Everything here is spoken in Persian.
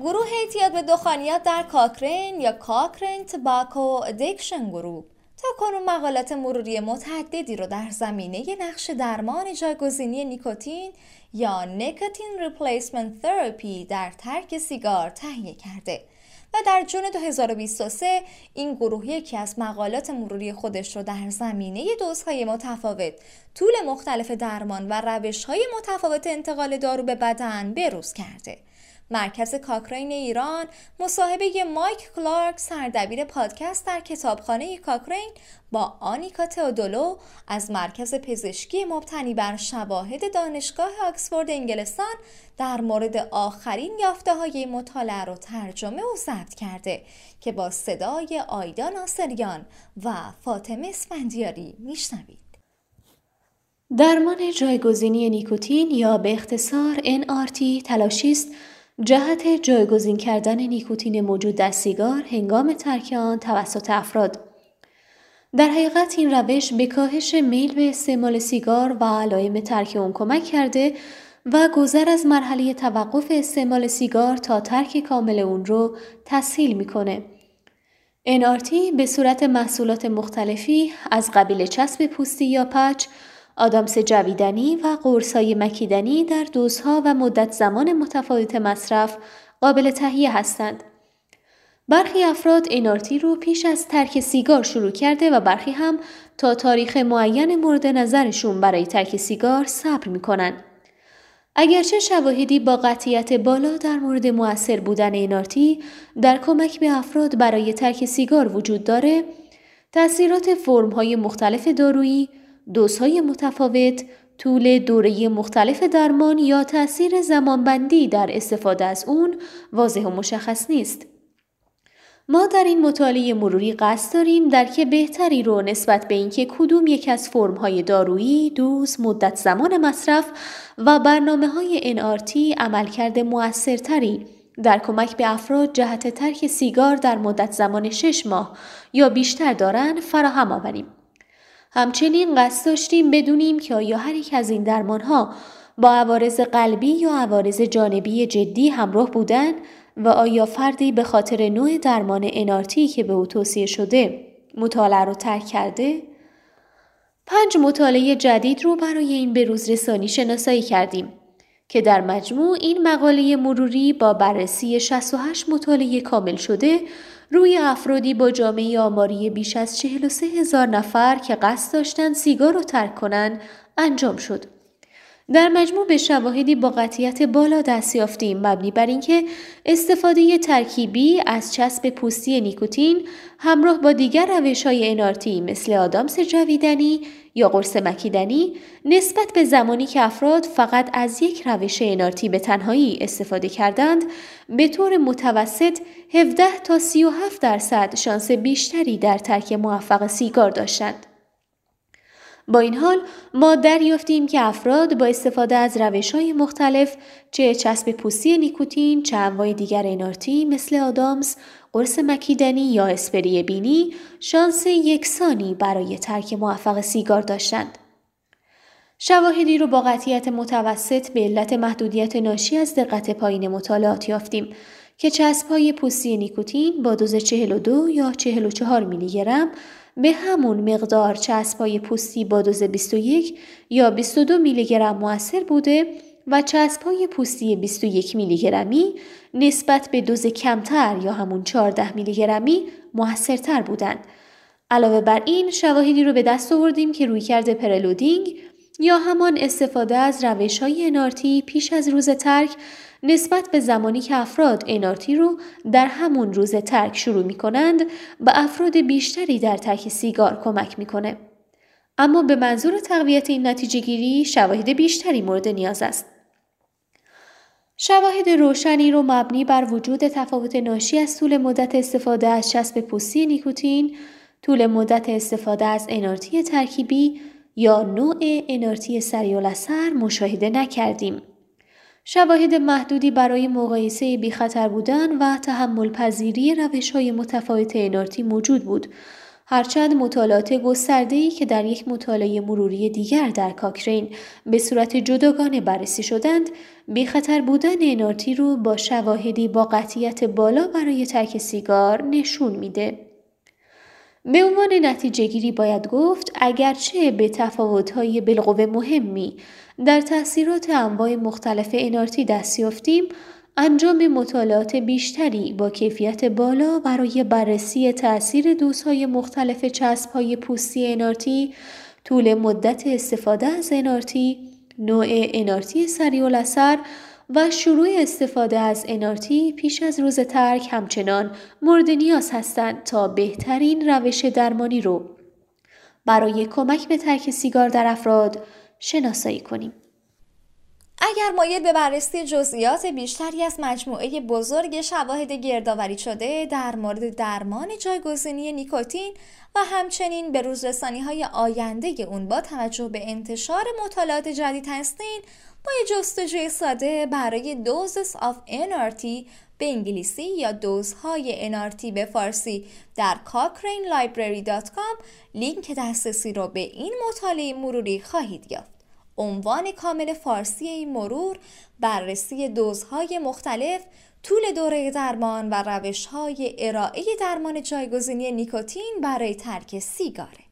گروه اعتیاد به دخانیات در Cochrane یا Cochrane Tobacco Addiction Group تا کنون مقالات مروری متعددی رو در زمینه نقش درمان جایگزینی نیکوتین یا nicotine replacement therapy در ترک سیگار تهیه کرده و در June 2023 این گروه یکی از مقالات مروری خودش رو در زمینه دوزهای متفاوت، طول مختلف درمان و روشهای متفاوت انتقال دارو به بدن بروز کرده. مرکز کاکرین ایران مصاحبه مایک کلارک سردبیر پادکست در کتابخانه کاکرین با آنیکا تئودولو از مرکز پزشکی مبتنی بر شواهد دانشگاه آکسفورد انگلستان در مورد آخرین یافته های مطالعه رو ترجمه و ضبط کرده که با صدای آیدا ناصریان و فاطمه اسفندیاری میشنوید. درمان جایگزینی نیکوتین یا به اختصار NRT تلاشی است جهت جایگزین کردن نیکوتین موجود در سیگار هنگام ترک آن توسط افراد در حقیقت این روش به کاهش میل به استعمال سیگار و علائم ترک اون کمک کرده و گذر از مرحله توقف استعمال سیگار تا ترک کامل اون رو تسهیل می‌کنه. NRT به صورت محصولات مختلفی از قبیل چسب پوستی یا پچ آدامس جویدنی و قرصای مکیدنی در دوزها و مدت زمان متفاوت مصرف قابل تهیه هستند. برخی افراد انارتی رو پیش از ترک سیگار شروع کرده و برخی هم تا تاریخ معین مورد نظرشون برای ترک سیگار صبر می‌کنن. اگرچه شواهدی با قطعیت بالا در مورد موثر بودن انارتی در کمک به افراد برای ترک سیگار وجود داره، تاثیرات فرمهای مختلف دارویی دوزهای متفاوت، طول دوره مختلف درمان یا تأثیر زمانبندی در استفاده از اون واضح و مشخص نیست. ما در این مطالعه مروری قصد داریم درک بهتری رو نسبت به اینکه کدوم یک از فرمهای دارویی، دوز، مدت زمان مصرف و برنامه های NRT عملکرد موثرتری در کمک به افراد جهت ترک سیگار در مدت زمان شش ماه یا بیشتر دارن فراهم آوریم. همچنین قصد داشتیم بدونیم که آیا هر یک از این درمان ها با عوارض قلبی یا عوارض جانبی جدی همراه بودن و آیا فردی به خاطر نوع درمان انارتی که به او توصیه شده مطالعه رو ترک کرده؟ پنج مطالعه جدید رو برای این بروز رسانی شناسایی کردیم که در مجموع این مقاله مروری با بررسی 68 مطالعه کامل شده روی افرادی با جامعه آماری بیش از 43 هزار نفر که قصد داشتند سیگار رو ترک کنند انجام شد. در مجموع به شواهدی با قطیت بالا دست یافتیم مبنی بر اینکه استفاده ترکیبی از چسب پوستی نیکوتین همراه با دیگر روش های انارتی مثل آدامس جویدنی یا قرص مکیدنی نسبت به زمانی که افراد فقط از یک روش انارتی به تنهایی استفاده کردند به طور متوسط 17 تا 37 درصد شانس بیشتری در ترک موفق سیگار داشتند. با این حال ما دریافتیم که افراد با استفاده از روش های مختلف چه چسب پوستی نیکوتین چه انواع دیگر انارتی مثل آدامز، قرص مکیدنی یا اسپری بینی شانس یکسانی برای ترک موفق سیگار داشتند. شواهدی رو با قطعیت متوسط به علت محدودیت ناشی از دقت پایین مطالعات یافتیم که چسب های پوستی نیکوتین با دوز 42 یا 44 میلی گرم به همون مقدار چسبای پوستی با دوز 21 یا 22 میلی گرم موثر بوده و چسبای پوستی 21 میلی گرمی نسبت به دوز کمتر یا همون 14 میلی گرمی موثرتر بودند. علاوه بر این شواهدی رو به دست آوردیم که روی کرده پرلودینگ یا همان استفاده از روش های انارتی پیش از روز ترک نسبت به زمانی که افراد انارتی رو در همون روز ترک شروع می کنند به افراد بیشتری در ترک سیگار کمک می‌کنه. اما به منظور تقویت این نتیجه گیری شواهد بیشتری مورد نیاز است. شواهد روشنی رو مبنی بر وجود تفاوت ناشی از طول مدت استفاده از چسب پوستی نیکوتین، طول مدت استفاده از انارتی ترکیبی یا نوع انارتی سریال مشاهده نکردیم. شواهد محدودی برای مقایسه بیخطر بودن و تحمل پذیری روش های متفاوت انارتی موجود بود. هرچند مطالعات گسترده‌ای که در یک مطالعه مروری دیگر در کاکرین به صورت جداگانه بررسی شدند بی خطر بودن انارتی رو با شواهدی با قطعیت بالا برای ترک سیگار نشون میده. به عنوان نتیجه گیری باید گفت اگرچه به تفاوت‌های بالقوه مهمی در تاثیرات انواع مختلف انارتی دست یافتیم انجام مطالعات بیشتری با کیفیت بالا برای بررسی تأثیر دوزهای مختلف چسبهای پوستی انارتی، طول مدت استفاده از انارتی، نوع انارتی سریع اثر و شروع استفاده از انارتی پیش از روز ترک همچنان مورد نیاز هستند تا بهترین روش درمانی رو برای کمک به ترک سیگار در افراد شناسایی کنیم. اگر مایل به بررسی جزئیات بیشتری از مجموعه بزرگ شواهد گردآوری شده در مورد درمان جایگزینی نیکوتین و همچنین به روزرسانی های آینده اون با توجه به انتشار مطالعات جدید هستین با یه جستجوی ساده برای دوزس آف انارتی به انگلیسی یا دوزهای انارتی به فارسی در cochranelibrary.com لینک دسترسی رو به این مطالعه مروری خواهید یافت. عنوان کامل فارسی این مرور بررسی دوزهای مختلف طول دوره درمان و روشهای ارائه درمان جایگزینی نیکوتین برای ترک سیگاره